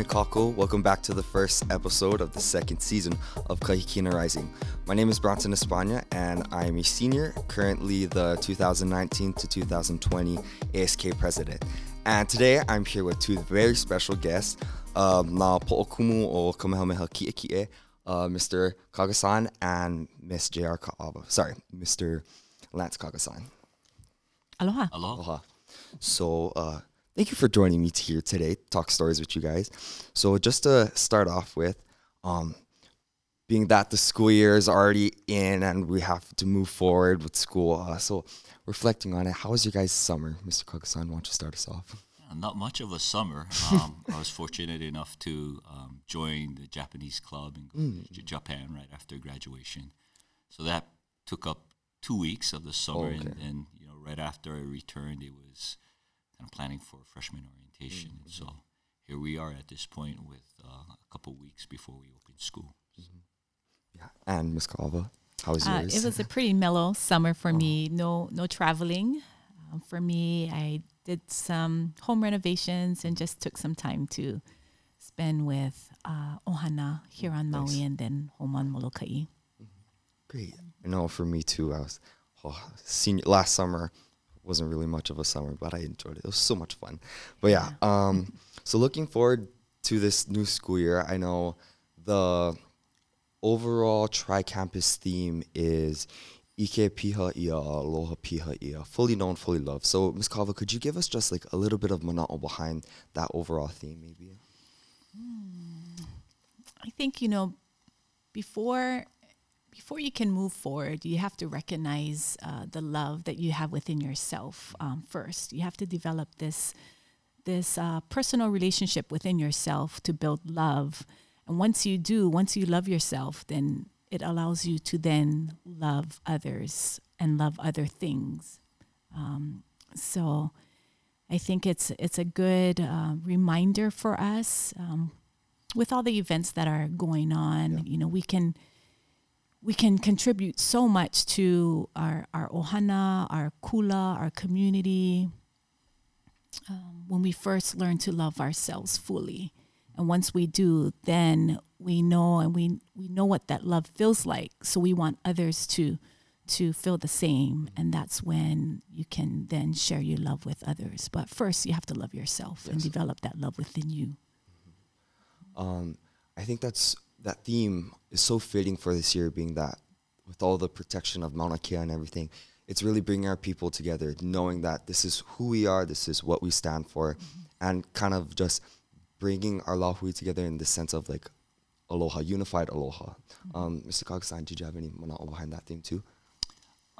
Aloha Kakou. Welcome back to the first episode of the second season of Kahikina Rising. My name is Bronson Espania and I'm a senior, currently the 2019 to 2020 ASK president. And today I'm here with two very special guests, um, Na Po'okumu o Kamehameha Ki'eki'e, uh, Mr. Cagasan and Miss J.R. Ka'awa. Sorry, Mr. Lance Cagasan. Aloha. Aloha. So, uh, thank you for joining me here today, to talk stories with you guys. So, just to start off with, um, being that the school year is already in and we have to move forward with school, uh, so reflecting on it, how was your guys' summer, Mr. Cagasan? Why don't you start us off? Not much of a summer. Um, I was fortunate enough to um, join the Japanese club and go Mm. to Japan right after graduation. So that took up two weeks of the summer, and okay. then you know right after I returned, it was kind of planning for freshman orientation. And so here we are at this point with uh, a couple weeks before we open school. Yeah. And Miss Ka'awa, how was Uh, yours? it was a pretty mellow summer for me. No, no traveling. Um, for me, I did some home renovations and just took some time to spend with uh, Ohana here on Nice. Maui and then home on Molokai. Great. I know for me too. I was oh, senior last summer wasn't really much of a summer, but I enjoyed it. It was so much fun. But yeah, um, so looking forward to this new school year. I know the overall tri-campus theme is Ike Piha Ia Aloha Piha Ia, fully known, fully loved. So Ms. Ka'awa, could you give us just like a little bit of mana'o behind that overall theme, maybe? I think you know before before you can move forward, you have to recognize uh, the love that you have within yourself um, first. You have to develop this this uh, personal relationship within yourself to build love. And once you do, once you love yourself, then it allows you to then love others and love other things. Um, so I think it's it's a good uh, reminder for us um, with all the events that are going on. Yeah. You know, we can we can contribute so much to our our ohana, our kula, our community. Um, when we first learn to love ourselves fully, and once we do, then we know and we we know what that love feels like. So we want others to to feel the same, and that's when you can then share your love with others. But first, you have to love yourself and develop that love within you. um, I think that's that theme is so fitting for this year, being that with all the protection of Mauna Kea and everything, it's really bringing our people together, knowing that this is who we are, this is what we stand for, and kind of just bringing our lahui together in the sense of like aloha, unified aloha. Um, Mr. Cagasan, did you have any mana'o behind that theme too?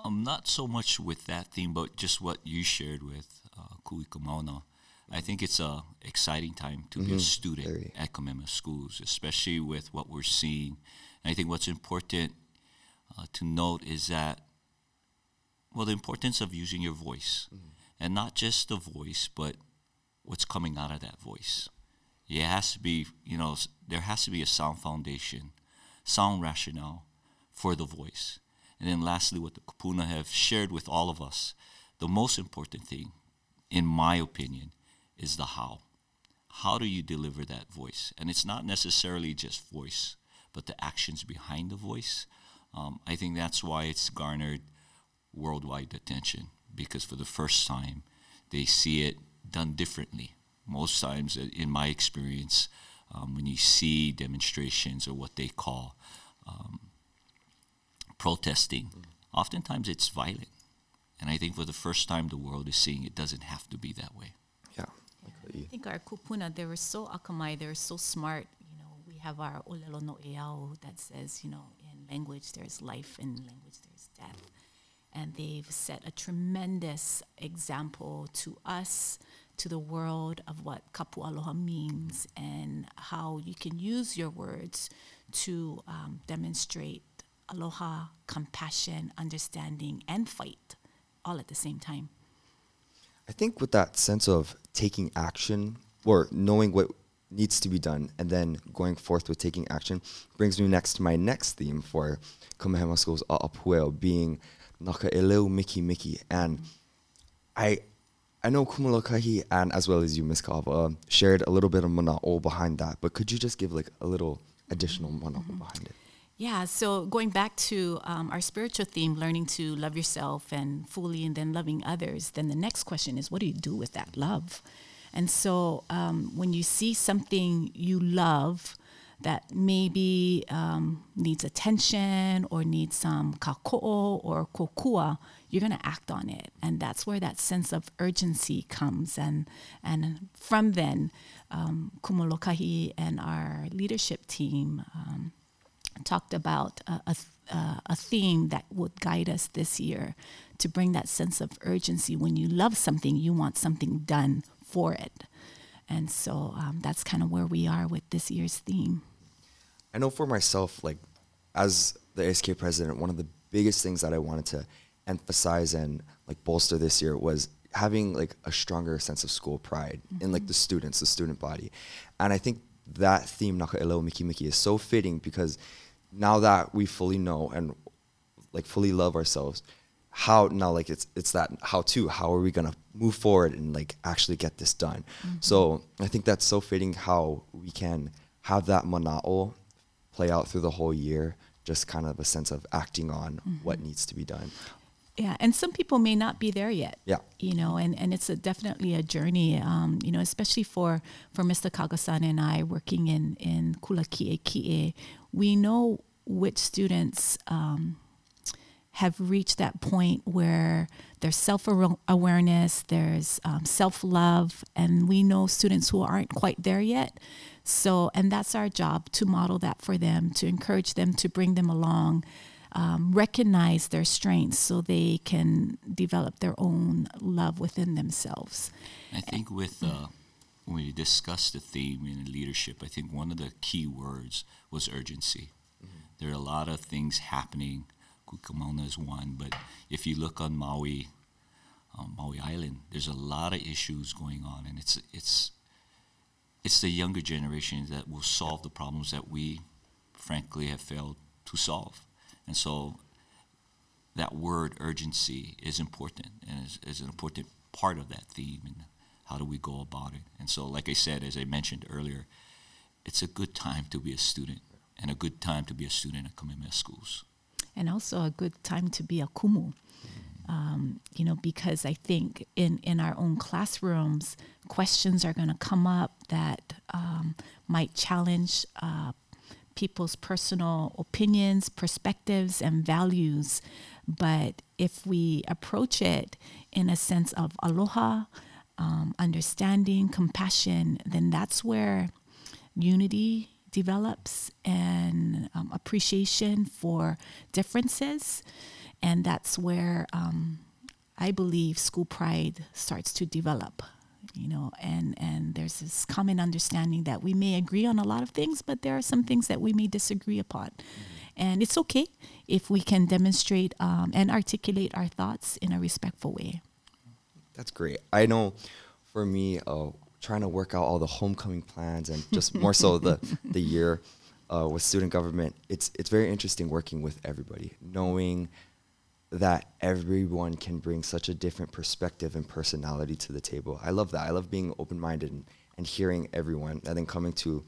Um, not so much with that theme, but just what you shared with uh, Ku Kia'i Mauna. I think it's a exciting time to be a student very. at Kamema schools, especially with what we're seeing. And I think what's important uh, to note is that, well, the importance of using your voice, and not just the voice, but what's coming out of that voice. It has to be, you know, there has to be a sound foundation, sound rationale for the voice. And then lastly, what the Kupuna have shared with all of us, the most important thing, in my opinion, is the how. How do you deliver that voice? And it's not necessarily just voice, but the actions behind the voice. Um, I think that's why it's garnered worldwide attention because for the first time, they see it done differently. Most times, uh, in my experience, um, when you see demonstrations or what they call um, protesting, oftentimes it's violent. And I think for the first time, the world is seeing it doesn't have to be that way. Yeah. like what you- I think our kupuna, they were so akamai, they were so smart. You know, we have our olelo no'eau that says, you know, in language there's life, in language there's death. And they've set a tremendous example to us, to the world of what kapu aloha means and how you can use your words to um, demonstrate aloha, compassion, understanding, and fight all at the same time. I think with that sense of taking action or knowing what needs to be done and then going forth with taking action brings me next to my next theme for Kamehameha School's A'apueo being Naka Eleu Miki Miki. And I I know Kumalokahi and as well as you, Ms. Ka'awa, shared a little bit of mana'o behind that, but could you just give like a little additional mana'o mm-hmm. behind it? Yeah, so going back to um, our spiritual theme, learning to love yourself and fully and then loving others, then the next question is what do you do with that love? And so um, when you see something you love that maybe um, needs attention or needs some kako'o or kokua, you're going to act on it. And that's where that sense of urgency comes. And, and from then, um, Kumalokahi and our leadership team um, talked about a, a, a theme that would guide us this year to bring that sense of urgency. When you love something, you want something done for it. And so um, that's kind of where we are with this year's theme. I know for myself, like as the ASK president, one of the biggest things that I wanted to emphasize and like bolster this year was having like a stronger sense of school pride mm-hmm. in like the students, the student body. And I think that theme, Nakaelo Miki Miki, is so fitting because now that we fully know and like fully love ourselves, how now like it's it's that how to how are we gonna move forward and like actually get this done. Mm-hmm. So I think that's so fitting how we can have that mana'o play out through the whole year, just kind of a sense of acting on mm-hmm. what needs to be done. Yeah, and some people may not be there yet. Yeah, you know, and, and it's a, definitely a journey. Um, you know, especially for for Mr. Cagasan and I working in in Kula Ki'eki'e, we know which students um, have reached that point where there's self awareness, there's um, self love, and we know students who aren't quite there yet. So, and that's our job to model that for them, to encourage them, to bring them along, um, recognize their strengths so they can develop their own love within themselves. I think with uh, when we discussed the theme in leadership, I think one of the key words was urgency. Mm-hmm. There are a lot of things happening. Kukumauna is one, but if you look on Maui, um, Maui Island, there's a lot of issues going on, and it's it's it's the younger generation that will solve the problems that we, frankly, have failed to solve. And so that word urgency is important and is, is, an important part of that theme and how do we go about it. And so, like I said, as I mentioned earlier, it's a good time to be a student and a good time to be a student at Kamehameha schools. And also a good time to be a kumu um, you know, because I think in, in our own classrooms, questions are going to come up that um, might challenge uh, people's personal opinions, perspectives, and values. But if we approach it in a sense of aloha, um, understanding, compassion, then that's where unity develops and um, appreciation for differences. And that's where um, I believe school pride starts to develop. You know, and and there's this common understanding that we may agree on a lot of things, but there are some things that we may disagree upon, mm-hmm. and it's okay if we can demonstrate um, and articulate our thoughts in a respectful way. That's great. I know, for me, uh, trying to work out all the homecoming plans and just more so the the year uh, with student government, it's it's very interesting working with everybody, knowing that everyone can bring such a different perspective and personality to the table. I love that. I love being open minded and, and hearing everyone and then coming to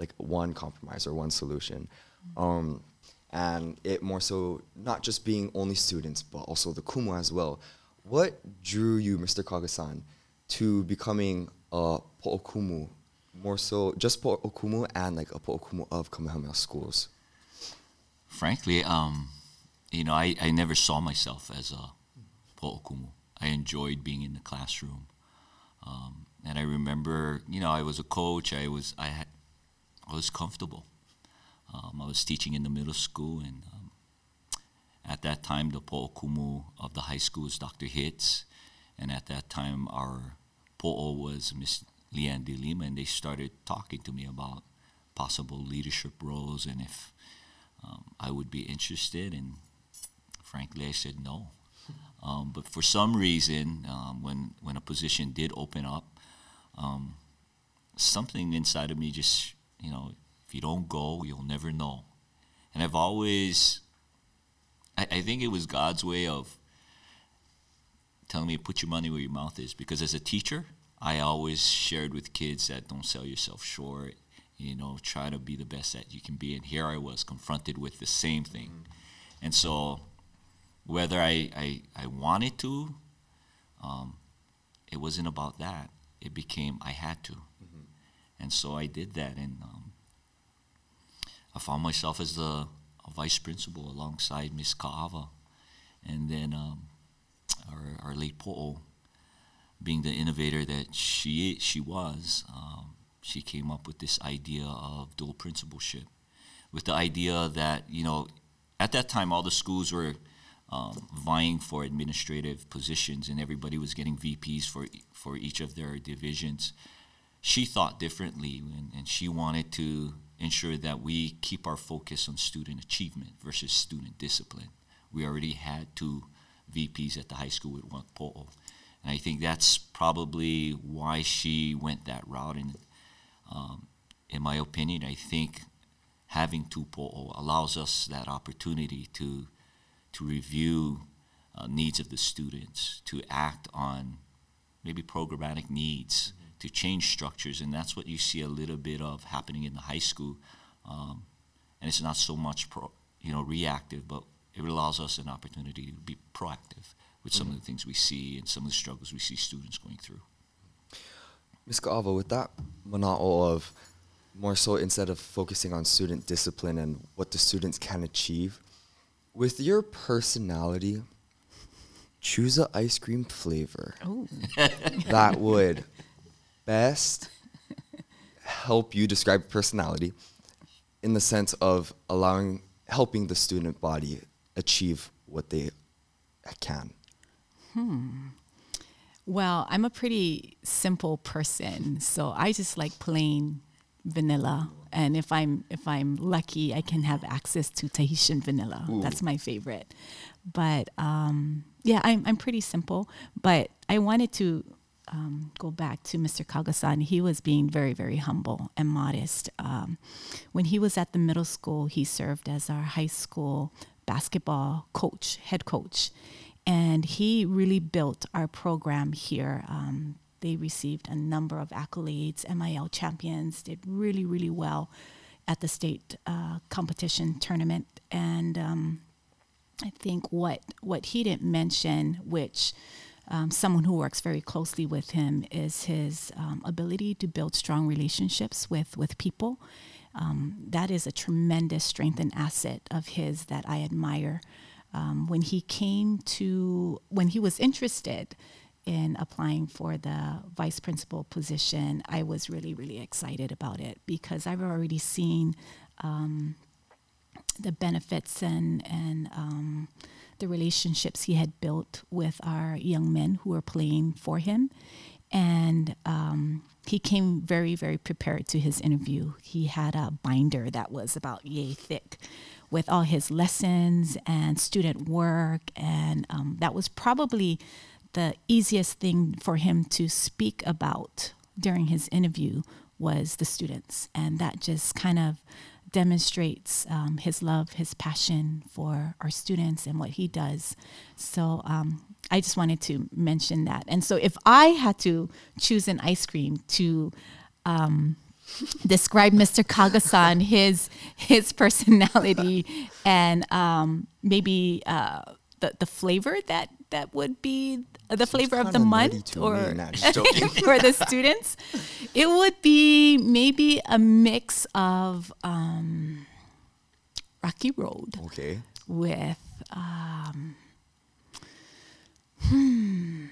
like one compromise or one solution. Um, and it more so not just being only students, but also the Kumu as well. What drew you, Mr. Cagasan, to becoming a Po'okumu, more so just Po'okumu and like a Po'okumu of Kamehameha schools? Frankly, um, you know, I, I never saw myself as a po'okumu. I enjoyed being in the classroom. Um, and I remember, you know, I was a coach. I was, I had, I was comfortable. Um, I was teaching in the middle school, and um, at that time, the po'okumu of the high school was Dr. Hitz, and at that time, our po'o was Miss Leanne De Lima, and they started talking to me about possible leadership roles and if um, I would be interested. And frankly, I said no. Um, but for some reason, um, when when a position did open up, um, something inside of me just you know, if you don't go, you'll never know. And I've always, I, I think it was God's way of telling me to put your money where your mouth is. Because as a teacher, I always shared with kids that don't sell yourself short. You know, try to be the best that you can be. And here I was confronted with the same thing. And so, whether I, I, I wanted to, um, it wasn't about that. It became I had to. And so I did that. And um, I found myself as the a vice principal alongside Miss Ka'awa. And then um, our, our late Po'o, being the innovator that she she was, um, she came up with this idea of dual principalship, with the idea that you know, at that time all the schools were um, vying for administrative positions, and everybody was getting VPs for for each of their divisions. She thought differently, and, and she wanted to ensure that we keep our focus on student achievement versus student discipline. We already had two VPs at the high school with one po'o. And I think that's probably why she went that route. And um, in my opinion, I think having two po'o allows us that opportunity to to review uh, needs of the students, to act on maybe programmatic needs, mm-hmm. to change structures, and that's what you see a little bit of happening in the high school. Um, and it's not so much pro, you know reactive, but it allows us an opportunity to be proactive with some mm-hmm. of the things we see and some of the struggles we see students going through. Ms. Ka'awa, with that mana'o of more so instead of focusing on student discipline and what the students can achieve, with your personality, choose an ice cream flavor that would best help you describe personality in the sense of allowing helping the student body achieve what they can. Hmm. Well, I'm a pretty simple person, so I just like plain vanilla and if I'm if I'm lucky, I can have access to Tahitian vanilla. Ooh. That's my favorite. But um, yeah, I'm I'm pretty simple. But I wanted to um, go back to Mr. Cagasan. He was being very very humble and modest. Um, when he was at the middle school, he served as our high school basketball coach, head coach. And he really built our program here. Um, they received a number of accolades, MIL champions, did really, really well at the state uh, competition tournament. And um, I think what, what he didn't mention, which um, someone who works very closely with him, is his um, ability to build strong relationships with, with people. Um, that is a tremendous strength and asset of his that I admire. Um, when he came to, when he was interested in applying for the vice principal position, I was really, really excited about it because I've already seen um, the benefits and and um, the relationships he had built with our young men who were playing for him, and um, he came very, very prepared to his interview. He had a binder that was about yay thick with all his lessons and student work, and um, that was probably the easiest thing for him to speak about during his interview was the students. And that just kind of demonstrates um, his love, his passion for our students and what he does. So um, I just wanted to mention that. And so if I had to choose an ice cream to um, describe Mr. Cagasan, his his personality, and um, maybe uh, the the flavor that that would be the flavor of the month or for the students it would be maybe a mix of um, rocky road okay with um, hmm,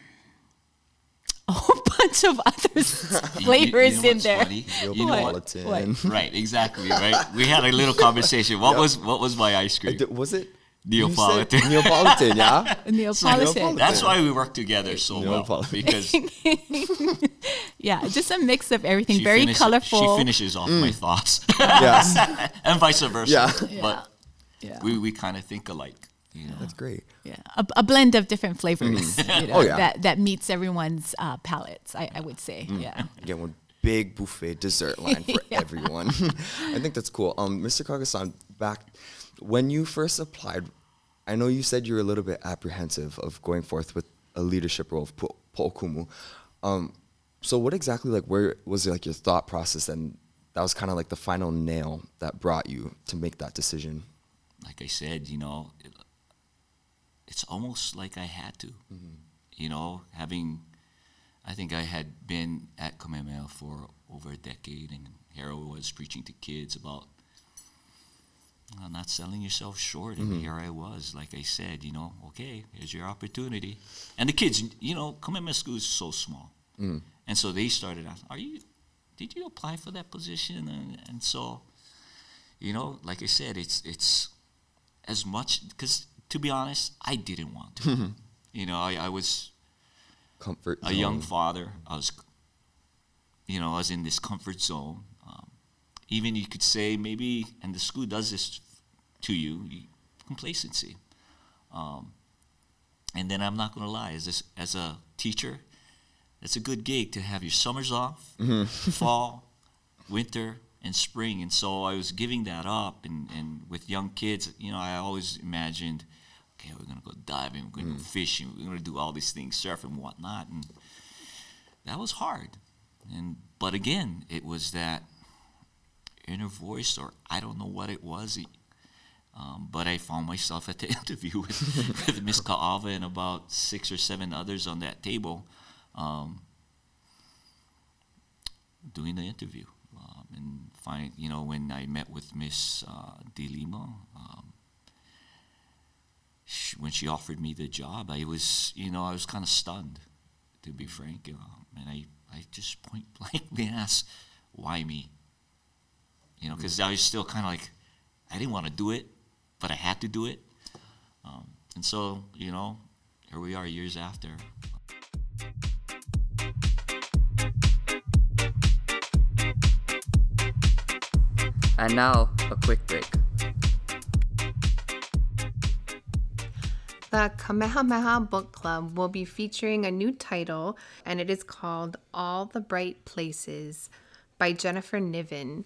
a whole bunch of other flavors you, you know in there. You know what? what? Right, exactly. Right. We had a little conversation. What yep. was what was my ice cream? Was it Neapolitan. Neapolitan, yeah. Neapolitan. That's why we work together so well because yeah, just a mix of everything, she very finishes, colorful. She finishes off mm. my thoughts. yes, and vice versa. Yeah, but yeah. we we kind of think alike. You know? That's great. Yeah, a, a blend of different flavors. Mm. You know, oh yeah, that that meets everyone's uh, palates. I, I would say. Mm. Yeah. Get one big buffet dessert line for yeah. everyone. I think that's cool. Um, Mr. Cagasan, back when you first applied, I know you said you were a little bit apprehensive of going forth with a leadership role of po- po'okumu. Um, so what exactly like where was it like your thought process and that was kind of like the final nail that brought you to make that decision? Like I said, you know, it, it's almost like I had to. You know, having, I think I had been at Kamehameha for over a decade, and I was preaching to kids about uh, not selling yourself short. And here I was, like I said, you know, okay, here's your opportunity. And the kids, you know, Kamehameha School is so small. And so they started asking, are you, did you apply for that position? And, and so, you know, like I said, it's, it's as much, because to be honest, I didn't want to. you know, I, I was Comfort. a young father. I was, you know, I was in this comfort zone. Even you could say maybe, and the school does this to you, you complacency. Um, and then I'm not going to lie, as this, as a teacher, it's a good gig to have your summers off, fall, winter, and spring. And so I was giving that up. And, and with young kids, you know, I always imagined, okay, we're going to go diving, we're going to go fishing, we're going to do all these things, surf and whatnot. And that was hard. And but again, it was that inner voice, or I don't know what it was. Um, but I found myself at the interview with, with Miss Ka'awa and about six or seven others on that table, um, doing the interview. Um, and find you know when I met with Miss uh, De Lima, um, she, when she offered me the job, I was you know I was kind of stunned, to be frank. Um, and I I just point blankly asked, "Why me?" You know, because I was still kind of like, I didn't want to do it, but I had to do it. Um, and so, you know, here we are years after. And now, a quick break. The Kamehameha Book Club will be featuring a new title, and it is called All the Bright Places by Jennifer Niven.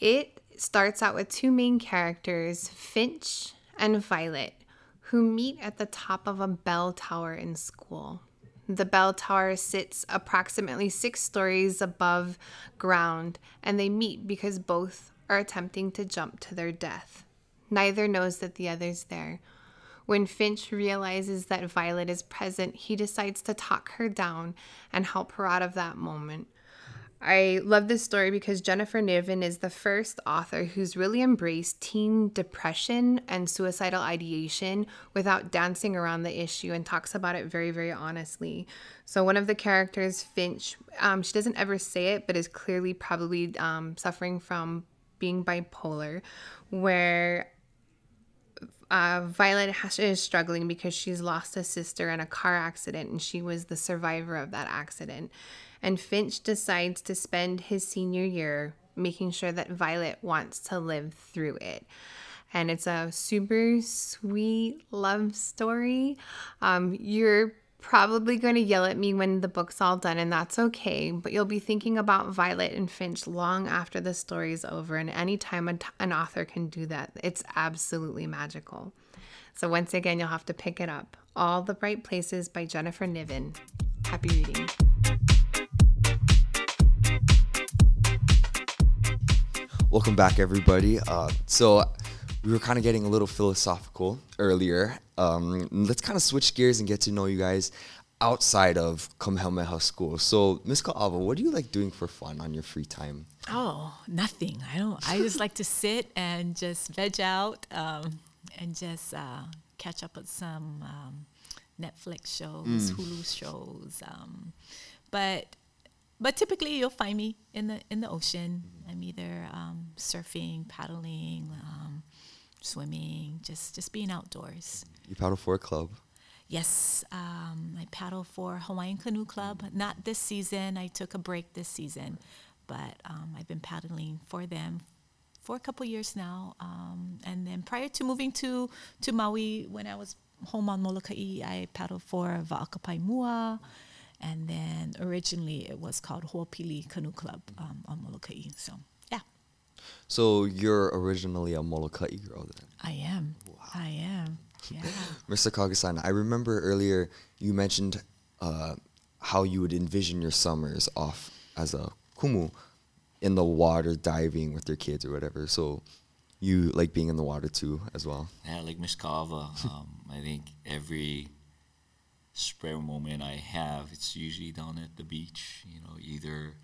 It starts out with two main characters, Finch and Violet, who meet at the top of a bell tower in school. The bell tower sits approximately six stories above ground, and they meet because both are attempting to jump to their death. Neither knows that the other's there. When Finch realizes that Violet is present, he decides to talk her down and help her out of that moment. I love this story because Jennifer Niven is the first author who's really embraced teen depression and suicidal ideation without dancing around the issue and talks about it very, very honestly. So, one of the characters, Finch, um, she doesn't ever say it, but is clearly probably um, suffering from being bipolar, where uh, Violet has, is struggling because she's lost a sister in a car accident and she was the survivor of that accident. And Finch decides to spend his senior year making sure that Violet wants to live through it. And it's a super sweet love story. Um, you're probably going to yell at me when the book's all done, and that's okay. But you'll be thinking about Violet and Finch long after the story's over. And anytime an, an author can do that, it's absolutely magical. So, once again, you'll have to pick it up. All the Bright Places by Jennifer Niven. Happy reading. Welcome back, everybody. Uh, so we were kind of getting a little philosophical earlier. Um, let's kind of switch gears and get to know you guys outside of Kamehameha School. So, Miss Ka'awa, what do you like doing for fun on your free time? Oh, nothing. I don't. I just like to sit and just veg out um, and just uh, catch up with some um, Netflix shows, Hulu shows. Um, but but typically, you'll find me in the in the ocean. I'm either um, surfing, paddling, um, swimming, just just being outdoors. You paddle for a club. Yes, um, I paddle for Hawaiian Canoe Club. Not this season. I took a break this season, but um, I've been paddling for them for a couple years now. Um, and then prior to moving to to Maui, when I was home on Molokai, I paddled for Va'akapai Mua. And then originally it was called Ho'opili Canoe Club um, on Molokai. So, yeah, So you're originally a Molokai girl then. I am. I am. Yeah. Mr. Cagasan, I remember earlier you mentioned uh, how you would envision your summers off as a kumu in the water diving with your kids or whatever. So you like being in the water too as well. Yeah, like Miss Ka'awa, um, I think every spare moment I have, it's usually down at the beach. You know, either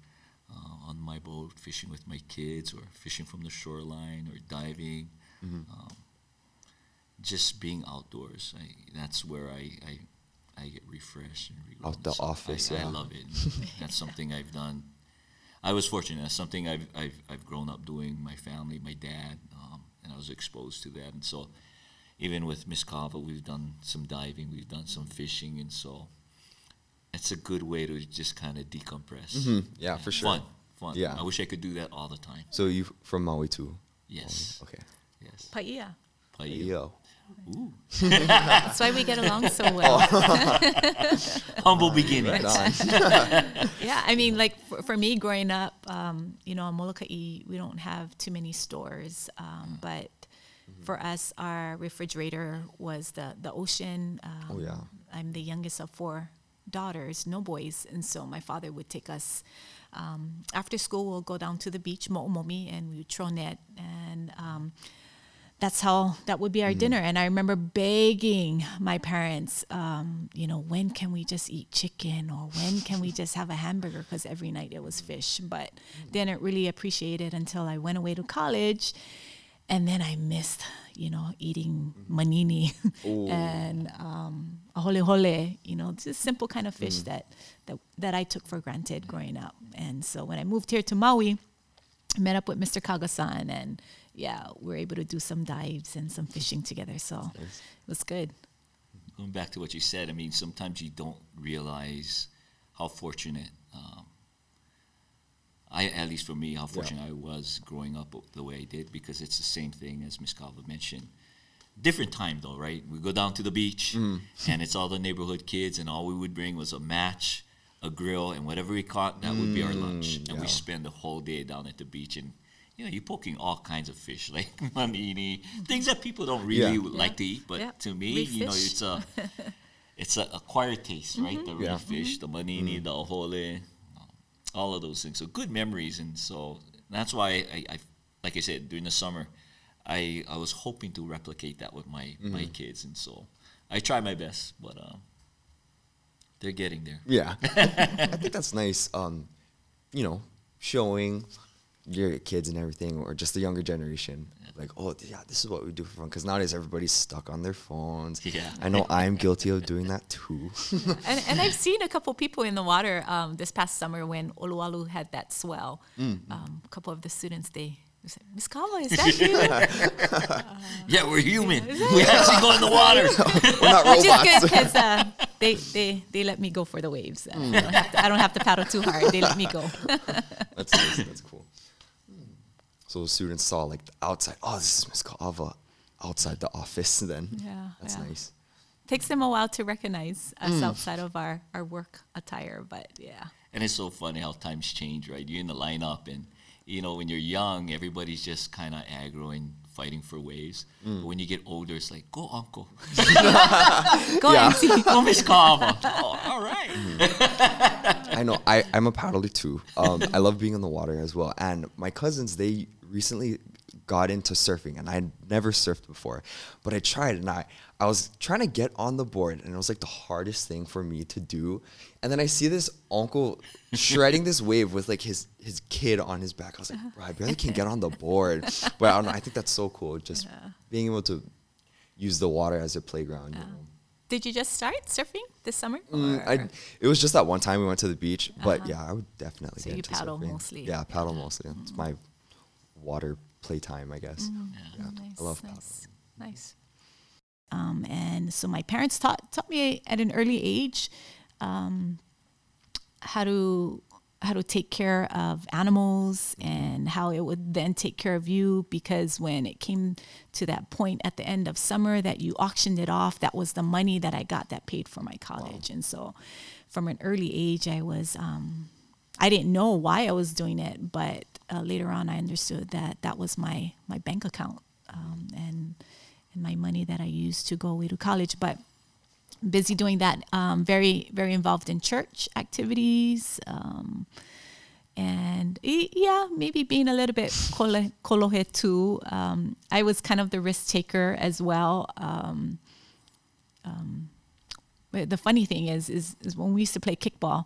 uh, on my boat fishing with my kids, or fishing from the shoreline, or diving. Um, just being outdoors, I, that's where I, I I get refreshed and. Out the office, I, I love it. that's something I've done. I was fortunate. That's something I've, I've, I've grown up doing. My family, my dad, um, and I was exposed to that. And so, even with Miss Ka'awa, we've done some diving, we've done some fishing, and so it's a good way to just kind of decompress. Hmm, Yeah, for sure. Fun, fun. Yeah. I wish I could do that all the time. So you from Maui too? Yes, Okay. yes. Paia. Play you. Ooh, That's why we get along so well. humble beginnings. Right on. Yeah, I mean, like for, for me growing up, um, you know, on Molokai, we don't have too many stores, um, but for us, our refrigerator was the the ocean. Um, Oh, yeah. I'm the youngest of four daughters, no boys, and so my father would take us um, after school. We'll go down to the beach, mo'omomi, and we would throw net and. Um, that's how that would be our dinner. And I remember begging my parents, um, you know, when can we just eat chicken or when can we just have a hamburger? Because every night it was fish. But didn't really appreciate it until I went away to college. And then I missed, you know, eating manini and um, aholehole, you know, just simple kind of fish that, that, that I took for granted growing up. And so when I moved here to Maui, I met up with Mr. Cagasan and yeah, we were able to do some dives and some fishing together. So it was good. Going back to what you said, I mean, sometimes you don't realize how fortunate. Um, I, at least for me, how fortunate I was growing up the way I did, because it's the same thing as Miss Ka'awa mentioned. Different time though, right? We go down to the beach, mm-hmm. and it's all the neighborhood kids, and all we would bring was a match, a grill, and whatever we caught, that would be our mm, lunch. And we spend the whole day down at the beach, and you know, you're poking all kinds of fish, like manini, things that people don't really Yeah. like to eat, but Yeah. to me, Reef you know, it's a it's a acquired taste, right? Mm-hmm. The reef Yeah. fish, the manini, mm-hmm. the ohole, all of those things. So good memories, and so that's why I, I like I said during the summer, I I was hoping to replicate that with my my kids, and so I try my best, but um, they're getting there. Yeah. I think that's nice. Um, you know, showing your kids and everything, or just the younger generation, like, oh, yeah, this is what we do for fun. Because nowadays everybody's stuck on their phones. Yeah. I know I'm guilty of doing that too. And, and I've seen a couple people in the water um, this past summer when Olowalu had that swell. Um, a couple of the students, they they said, Miss Ka'awa, is that you? Yeah, we're human. We actually go in the water. We're not robots. Which is good robots. because uh, they, they, they let me go for the waves. Uh, I, don't have to, I don't have to paddle too hard. They let me go. That's nice. That's cool. So students saw like the outside. Oh, this is Miss Ka'awa outside the office. Then Yeah, that's yeah. nice. Takes them a while to recognize us mm. outside of our, our work attire, but yeah. And it's so funny how times change, right? You're in the lineup, and you know when you're young, everybody's just kind of aggro and fighting for waves. But when you get older, it's like go uncle, Go Yeah. auntie. go Miss Ka'awa. oh, all right. I know. I, I'm a paddler too. Um, I love being in the water as well. And my cousins, they recently got into surfing, and I had never surfed before, but I tried, and I I was trying to get on the board, and it was like the hardest thing for me to do. And then I see this uncle shredding this wave with like his his kid on his back. I was like, uh-huh. bro, I barely can get on the board. But I don't know. I think that's so cool, just being able to use the water as a playground. You uh-huh. know? Did you just start surfing this summer? Mm, I, it was just that one time we went to the beach, but uh-huh. yeah, I would definitely So get you into paddle surfing. mostly. Yeah, paddle mostly. It's mm. my water playtime, I guess. Mm-hmm. Yeah, Nice, I love nice, nice. Um, and so my parents taught taught me at an early age um, how to how to take care of animals and how it would then take care of you because when it came to that point at the end of summer that you auctioned it off that was the money that i got that paid for my college. And so from an early age i was um, I didn't know why I was doing it, but uh, later on I understood that that was my my bank account, um, and and my money that I used to go away to college. But busy doing that. Um, very very involved in church activities. Um, and yeah, maybe being a little bit kolo- kolohe too. Um, I was kind of the risk taker as well. Um, um, the funny thing is, is, is when we used to play kickball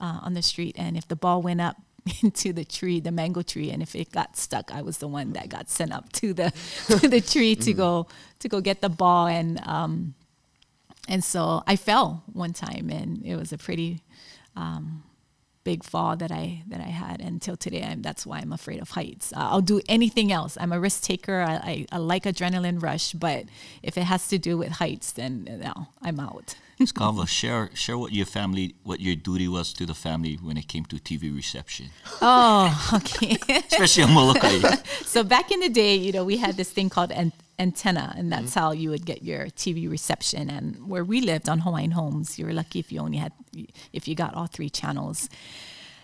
uh, on the street, and if the ball went up into the tree, the mango tree, and if it got stuck, I was the one that got sent up to the to the tree to go to go get the ball, and um, and so I fell one time, and it was a pretty um, big fall that I that I had until today. I'm, that's why I'm afraid of heights. Uh, I'll do anything else. I'm a risk taker. I, I, I like adrenaline rush, but if it has to do with heights, then no, I'm out. Skava, share share what your family, what your duty was to the family when it came to TV reception, Oh, okay. especially on Molokai. so back in the day, you know, we had this thing called an- antenna, and that's mm-hmm. how you would get your TV reception. And where we lived on Hawaiian Homes, you were lucky if you only had, if you got all three channels.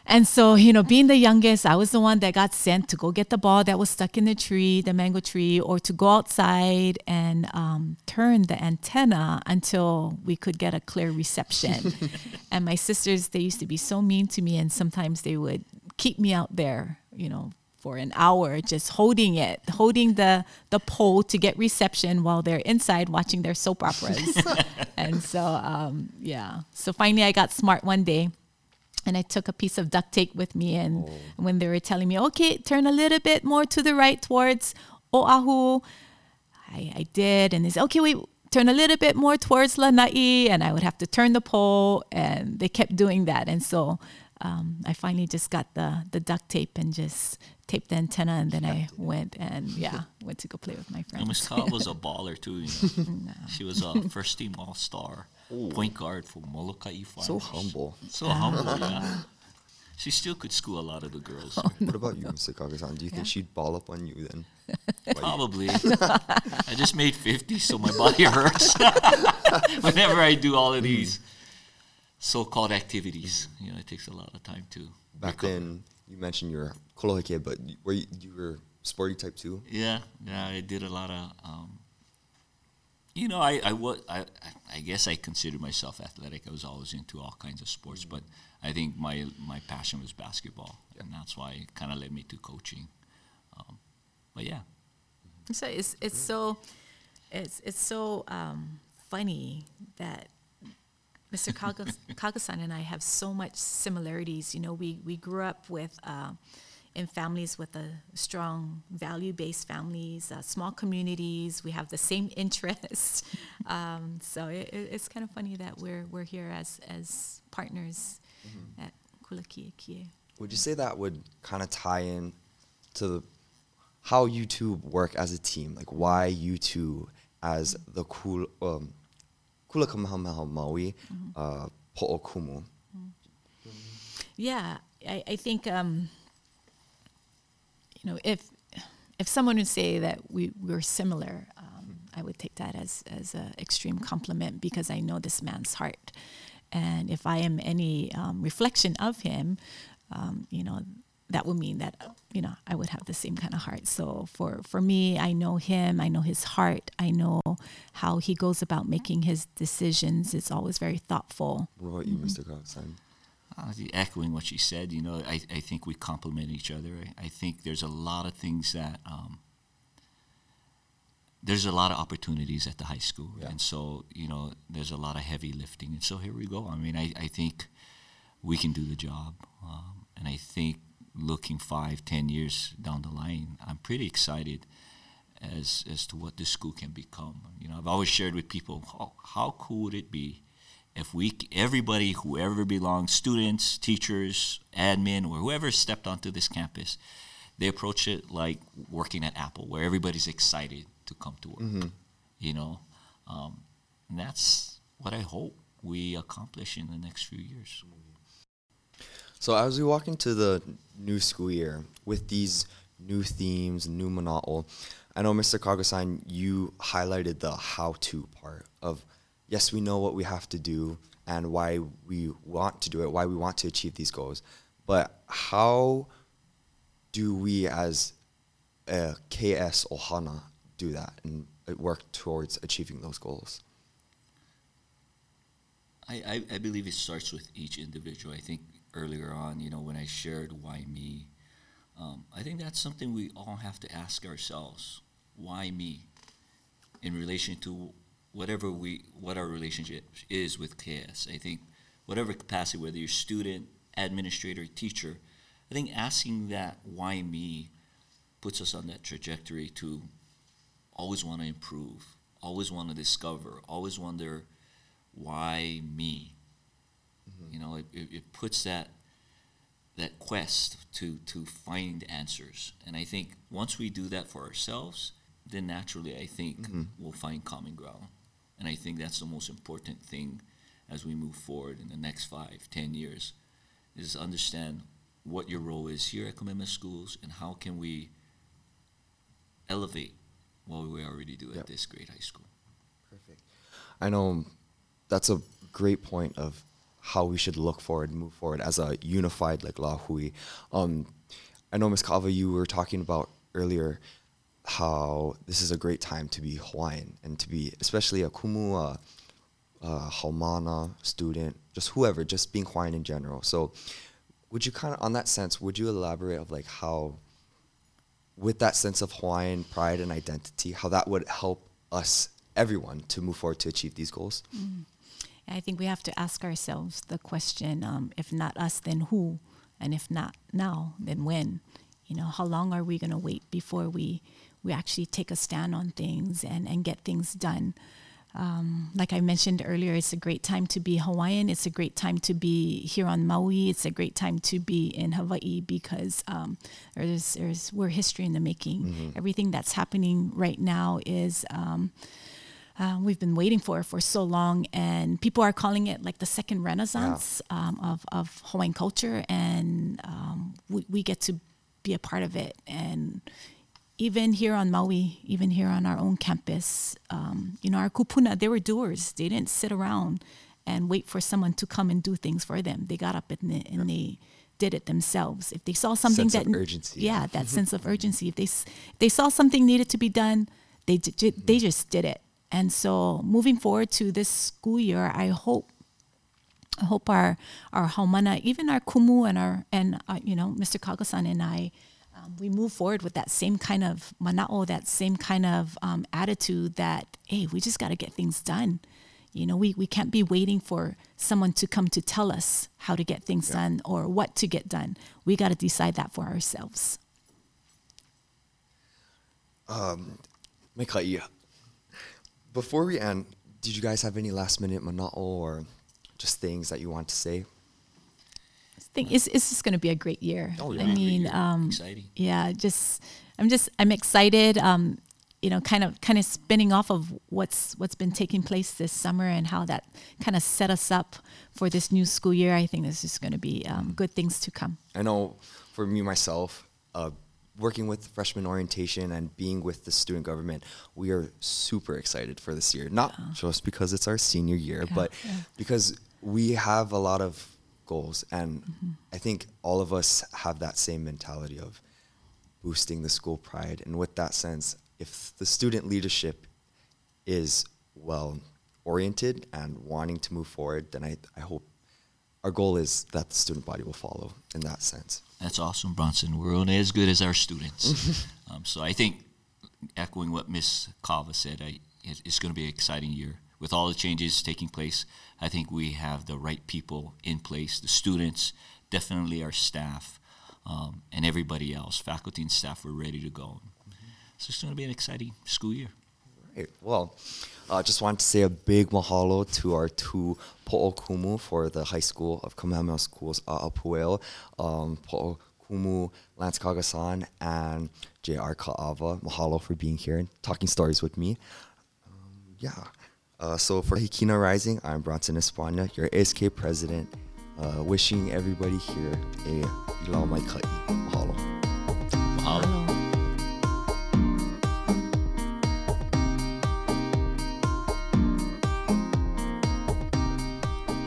And so, you know, being the youngest, I was the one that got sent to go get the ball that was stuck in the tree, the mango tree, or to go outside and um, turn the antenna until we could get a clear reception. and my sisters, they used to be so mean to me, and sometimes they would keep me out there, you know, for an hour just holding it, holding the the pole to get reception while they're inside watching their soap operas. and so, um, yeah. So finally, I got smart one day and I took a piece of duct tape with me. And when they were telling me, okay, turn a little bit more to the right towards Oahu, I, I did. And they said, okay, wait, turn a little bit more towards Lanai. And I would have to turn the pole. And they kept doing that. And so um, I finally just got the, the duct tape and just taped the antenna. And then I went and, yeah, went to go play with my And Miss friends. Cobb was a baller too. You know? She was a first team All Star point guard for Molokai Farmers. So humble. So humble, yeah. She still could school a lot of the girls. What about you, Mr. Cagasan? Do you think she'd ball up on you then? Probably. I just made 50, so my body hurts whenever I do all of these so-called activities. You know, it takes a lot of time to Back recover. then, you mentioned you're kolohe kid, but you- were you, you were sporty type too? Yeah, yeah, I did a lot of. Um, you know, I I, wa- I I guess I considered myself athletic. I was always into all kinds of sports, but I think my my passion was basketball, and that's why it kind of led me to coaching. Um, but yeah, So it's it's so it's it's so um, funny that Mr. Kagas- Cagasan and I have so much similarities. You know, we we grew up with uh, in families with a strong value based families, uh, small communities. We have the same interests. um, so it, it- it's kind of funny that we're we're here as as partners at Kula Ki'eki'e. Would you say that would kind of tie in to the, how you two work as a team? Like why you two as the cool um, Kula Kamehameha Maui uh, Po'okumu? Yeah, I, I think um, you know if if someone would say that we we're similar, um, I would take that as as an extreme compliment because I know this man's heart, and if I am any um, reflection of him, um, you know that would mean that you know I would have the same kind of heart. So for for me, I know him. I know his heart. I know how he goes about making his decisions. It's always very thoughtful. What about you, Mr. Cagasan? Uh, echoing what she said, you know, I, I think we complement each other. I, I think there's a lot of things that um, there's a lot of opportunities at the high school, Yeah. and so you know, there's a lot of heavy lifting, and so here we go. I mean, I, I think we can do the job, um, and I think looking five, ten years down the line, I'm pretty excited as as to what this school can become. You know, I've always shared with people how, how cool would it be if we everybody whoever belongs, students, teachers, admin, or whoever stepped onto this campus, they approach it like working at Apple, where everybody's excited to come to work. You know, um, and that's what I hope we accomplish in the next few years. So as we walk into the new school year with these new themes, new mana'o, I know Mr. Cagasan, you highlighted the how-to part of yes, we know what we have to do and why we want to do it, why we want to achieve these goals, but how do we as a KS Ohana do that and uh, work towards achieving those goals? I, I, I believe it starts with each individual. I think earlier on, you know, when I shared why me, um, I think that's something we all have to ask ourselves. Why me? In relation to whatever we, what our relationship is with KS. I think whatever capacity, whether you're student, administrator, teacher, I think asking that why me? puts us on that trajectory to always want to improve, always want to discover, always wonder why me. Mm-hmm. You know, it, it, it puts that that quest to to find answers, and I think once we do that for ourselves, then naturally I think mm-hmm. we'll find common ground, and I think that's the most important thing as we move forward in the next five, ten years, is understand what your role is here at Kamehameha Schools and how can we elevate what we already do Yep. at this great high school. Perfect. I know that's a great point of how we should look forward and move forward as a unified like La Hui. Um, I know Ms. Ka'awa, you were talking about earlier how this is a great time to be Hawaiian and to be especially a Kumu, a, Haumana student, just whoever, just being Hawaiian in general. So would you kind of, on that sense, would you elaborate of like how with that sense of Hawaiian pride and identity, how that would help us, everyone, to move forward to achieve these goals? I think we have to ask ourselves the question: um, if not us, then who? And if not now, then when? You know, how long are we going to wait before we we actually take a stand on things and and get things done? Um, like I mentioned earlier, it's a great time to be Hawaiian. It's a great time to be here on Maui. It's a great time to be in Hawaii because um, there's, there's we're history in the making. Everything that's happening right now is. Um, uh, we've been waiting for for so long, and people are calling it like the second renaissance um, of, of Hawaiian culture, and um, we, we get to be a part of it. And even here on Maui, even here on our own campus, um, you know, our kupuna, they were doers. They didn't sit around and wait for someone to come and do things for them. They got up and they, and they did it themselves. If they saw something Sense that of urgency. yeah, that sense of urgency. If they if they saw something needed to be done, they they just did it. And so, moving forward to this school year, I hope I hope our our haumana, even our kumu and our and uh, you know Mr. Cagasan and I, um, we move forward with that same kind of mana'o, that same kind of um, attitude that hey, we just got to get things done. You know, we, we can't be waiting for someone to come to tell us how to get things done or what to get done. We got to decide that for ourselves. Maikai, before we end, did you guys have any last minute mana'o or just things that you want to say? I think it's, it's just going to be a great year. Oh, yeah. I mean, um, exciting. yeah, just I'm just I'm excited. Um, you know, kind of kind of spinning off of what's what's been taking place this summer and how that kind of set us up for this new school year. I think this is going to be um, good things to come. I know for me myself, uh, working with freshman orientation and being with the student government, we are super excited for this year. Not just because it's our senior year, Yeah, but yeah. because we have a lot of goals, and Mm-hmm. I think all of us have that same mentality of boosting the school pride. And with that sense, if the student leadership is well oriented and wanting to move forward, then I, I hope our goal is that the student body will follow in that sense. That's awesome, Bronson. We're only as good as our students. um, so I think, echoing what Miss Ka'awa said, I, it's going to be an exciting year. With all the changes taking place, I think we have the right people in place the students, definitely our staff, um, and everybody else. Faculty and staff, we're ready to go. So it's going to be an exciting school year. Right. Well, I uh, just wanted to say a big mahalo to our two po'okumu for the High School of Kamehameha Schools A'apueo, um, po'okumu Lance Cagasan and Jay-R Ka'awa. Mahalo for being here and talking stories with me. Um, yeah. Uh, so for Hikina Rising, I'm Bronson Espania, your ASK president, uh, wishing everybody here a ilau mai ka'i. Mahalo. Mahalo.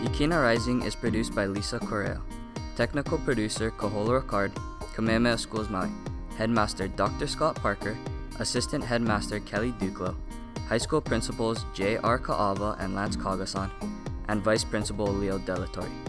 Hikina Rising is produced by Lisa Correa. Technical producer Kahola Ricard, Kamehameha Schools Maui. Headmaster Dr. Scott Parker. Assistant Headmaster Kelly Duclo. High school principals Jay-R Ka'awa and Lance Cagasan, and Vice Principal Leo Delatorre.